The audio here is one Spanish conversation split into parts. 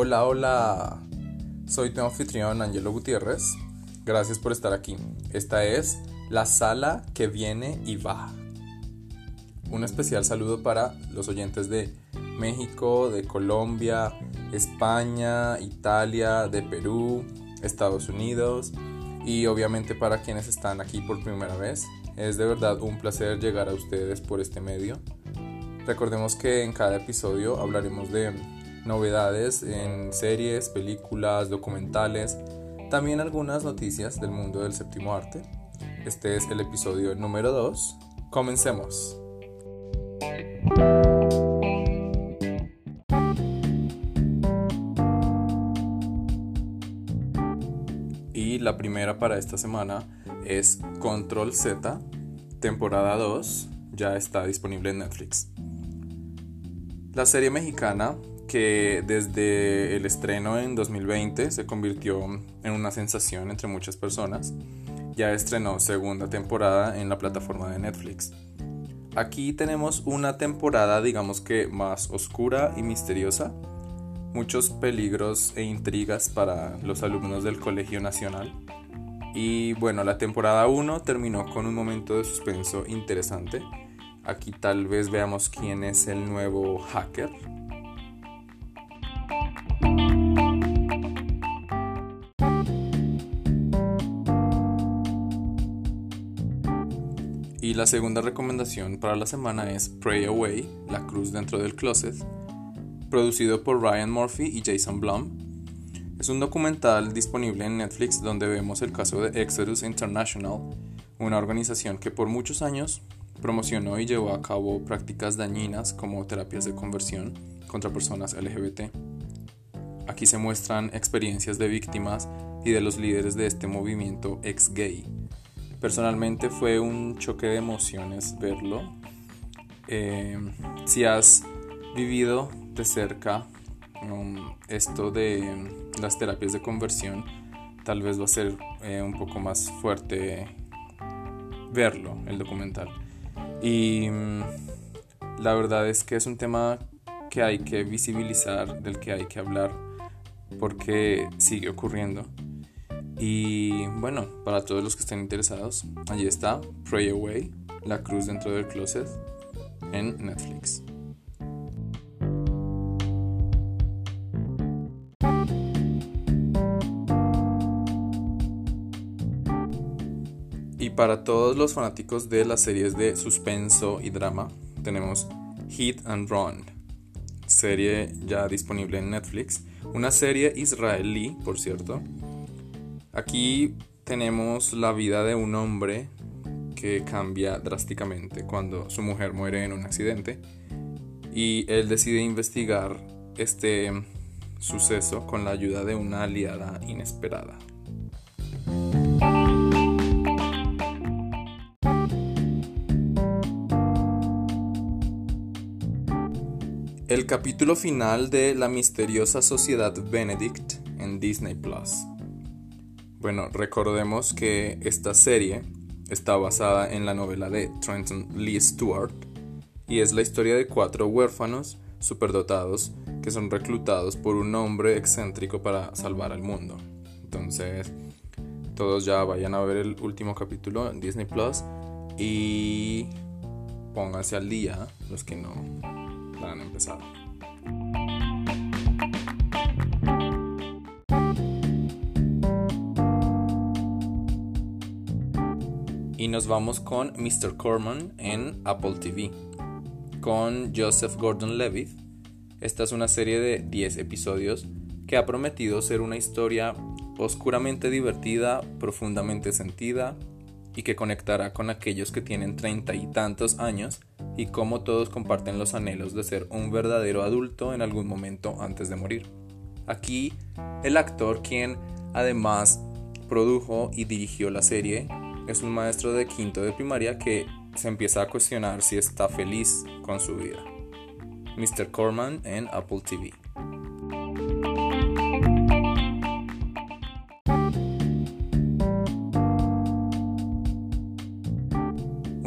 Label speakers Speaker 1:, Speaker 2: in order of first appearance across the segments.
Speaker 1: Hola, hola. Soy tu anfitrión Angelo Gutiérrez. Gracias por estar aquí. Esta es la sala que viene y va. Un especial saludo para los oyentes de México, de Colombia, España, Italia, de Perú, Estados Unidos y obviamente para quienes están aquí por primera vez. Es de verdad un placer llegar a ustedes por este medio. Recordemos que en cada episodio hablaremos de novedades en series, películas, documentales, también algunas noticias del mundo del séptimo arte. Este es el episodio número 2. Comencemos. Y la primera para esta semana es Control Z, temporada 2, ya está disponible en Netflix. La serie mexicana, que desde el estreno en 2020 se convirtió en una sensación entre muchas personas, ya estrenó segunda temporada en la plataforma de Netflix. Aquí tenemos una temporada digamos que más oscura y misteriosa, muchos peligros e intrigas para los alumnos del Colegio Nacional. Y bueno, la temporada 1 terminó con un momento de suspenso interesante. Aquí tal vez veamos quién es el nuevo hacker. Y la segunda recomendación para la semana es Pray Away, La Cruz dentro del Closet, producido por Ryan Murphy y Jason Blum. Es un documental disponible en Netflix donde vemos el caso de Exodus International, una organización que por muchos años promocionó y llevó a cabo prácticas dañinas como terapias de conversión contra personas LGBT. Aquí se muestran experiencias de víctimas y de los líderes de este movimiento ex-gay. Personalmente fue un choque de emociones verlo. Eh, si has vivido de cerca um, esto de las terapias de conversión, tal vez va a ser eh, un poco más fuerte verlo, el documental. Y mm, la verdad es que es un tema que hay que visibilizar, del que hay que hablar, porque sigue ocurriendo. Y bueno, para todos los que estén interesados, allí está Pray Away, La Cruz dentro del Closet, en Netflix. Y para todos los fanáticos de las series de suspenso y drama, tenemos Hit and Run, serie ya disponible en Netflix, una serie israelí, por cierto. Aquí tenemos la vida de un hombre que cambia drásticamente cuando su mujer muere en un accidente y él decide investigar este suceso con la ayuda de una aliada inesperada. El capítulo final de La misteriosa sociedad Benedict en Disney Plus. Bueno, recordemos que esta serie está basada en la novela de Trenton Lee Stewart y es la historia de cuatro huérfanos superdotados que son reclutados por un hombre excéntrico para salvar al mundo. Entonces, todos ya vayan a ver el último capítulo en Disney Plus y pónganse al día los que no han empezado. Y nos vamos con Mr. Corman en Apple TV, con Joseph Gordon-Levitt. Esta es una serie de 10 episodios que ha prometido ser una historia oscuramente divertida, profundamente sentida y que conectará con aquellos que tienen treinta y tantos años y cómo todos comparten los anhelos de ser un verdadero adulto en algún momento antes de morir. Aquí, el actor quien además produjo y dirigió la serie es un maestro de quinto de primaria que se empieza a cuestionar si está feliz con su vida. Mr. Corman en Apple TV.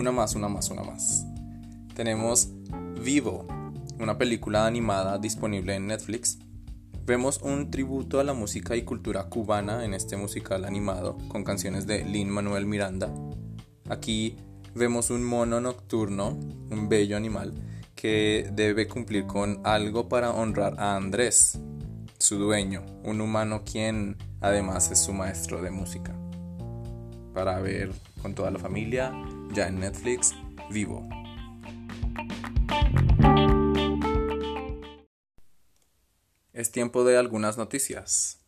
Speaker 1: Una más, una más, una más tenemos Vivo, una película animada disponible en Netflix. Vemos un tributo a la música y cultura cubana en este musical animado con canciones de Lin Manuel Miranda. Aquí vemos un mono nocturno, un bello animal, que debe cumplir con algo para honrar a Andrés, su dueño, un humano quien además es su maestro de música. Para ver con toda la familia, ya en Netflix, vivo. Es tiempo de algunas noticias.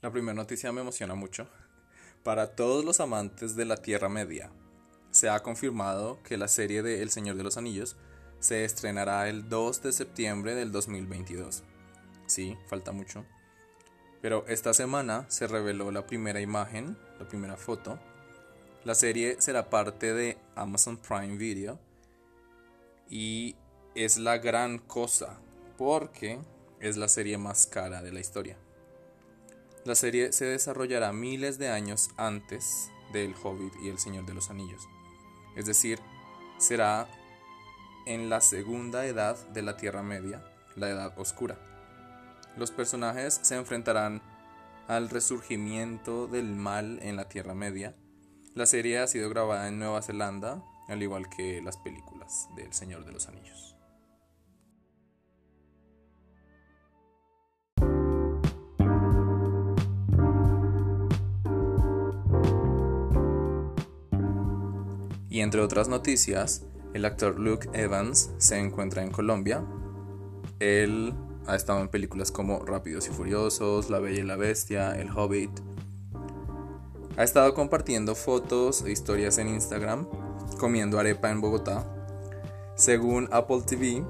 Speaker 1: La primera noticia me emociona mucho. Para todos los amantes de la Tierra Media, se ha confirmado que la serie de El Señor de los Anillos se estrenará el 2 de septiembre del 2022. Sí, falta mucho. Pero esta semana se reveló la primera imagen, la primera foto. La serie será parte de Amazon Prime Video y es la gran cosa porque es la serie más cara de la historia. La serie se desarrollará miles de años antes del Hobbit y El Señor de los Anillos. Es decir, será en la segunda edad de la Tierra Media, la Edad Oscura. Los personajes se enfrentarán al resurgimiento del mal en la Tierra Media. La serie ha sido grabada en Nueva Zelanda, al igual que las películas del Señor de los Anillos. Y entre otras noticias, el actor Luke Evans se encuentra en Colombia. Él ha estado en películas como Rápidos y Furiosos, La Bella y la Bestia, El Hobbit. Ha estado compartiendo fotos e historias en Instagram comiendo arepa en Bogotá. Según Apple TV,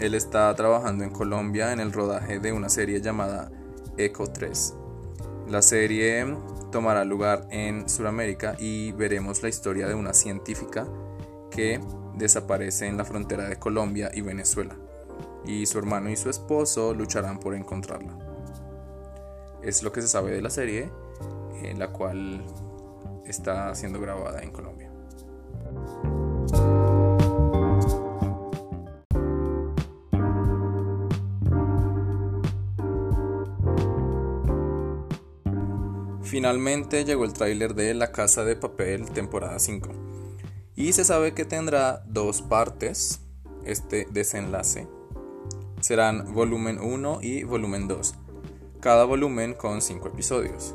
Speaker 1: él está trabajando en Colombia en el rodaje de una serie llamada Echo 3. La serie tomará lugar en Sudamérica y veremos la historia de una científica que desaparece en la frontera de Colombia y Venezuela, y su hermano y su esposo lucharán por encontrarla. Es lo que se sabe de la serie, en la cual está siendo grabada en Colombia. Finalmente llegó el tráiler de La Casa de Papel temporada 5 y se sabe que tendrá dos partes este desenlace. Serán volumen 1 y volumen 2, cada volumen con 5 episodios.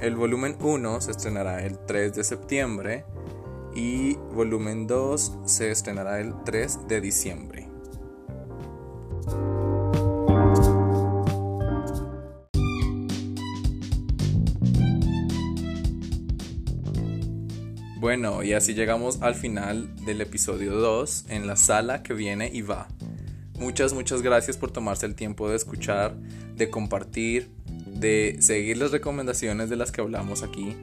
Speaker 1: El volumen 1 se estrenará el 3 de septiembre y volumen 2 se estrenará el 3 de diciembre. Bueno, y así llegamos al final del episodio 2 en la sala que viene y va. Muchas, muchas gracias por tomarse el tiempo de escuchar, de compartir, de seguir las recomendaciones de las que hablamos aquí.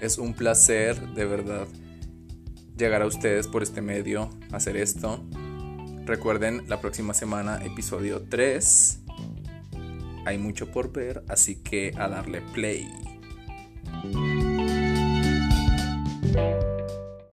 Speaker 1: Es un placer, de verdad, llegar a ustedes por este medio, hacer esto. Recuerden, la próxima semana, episodio 3. Hay mucho por ver, así que a darle play.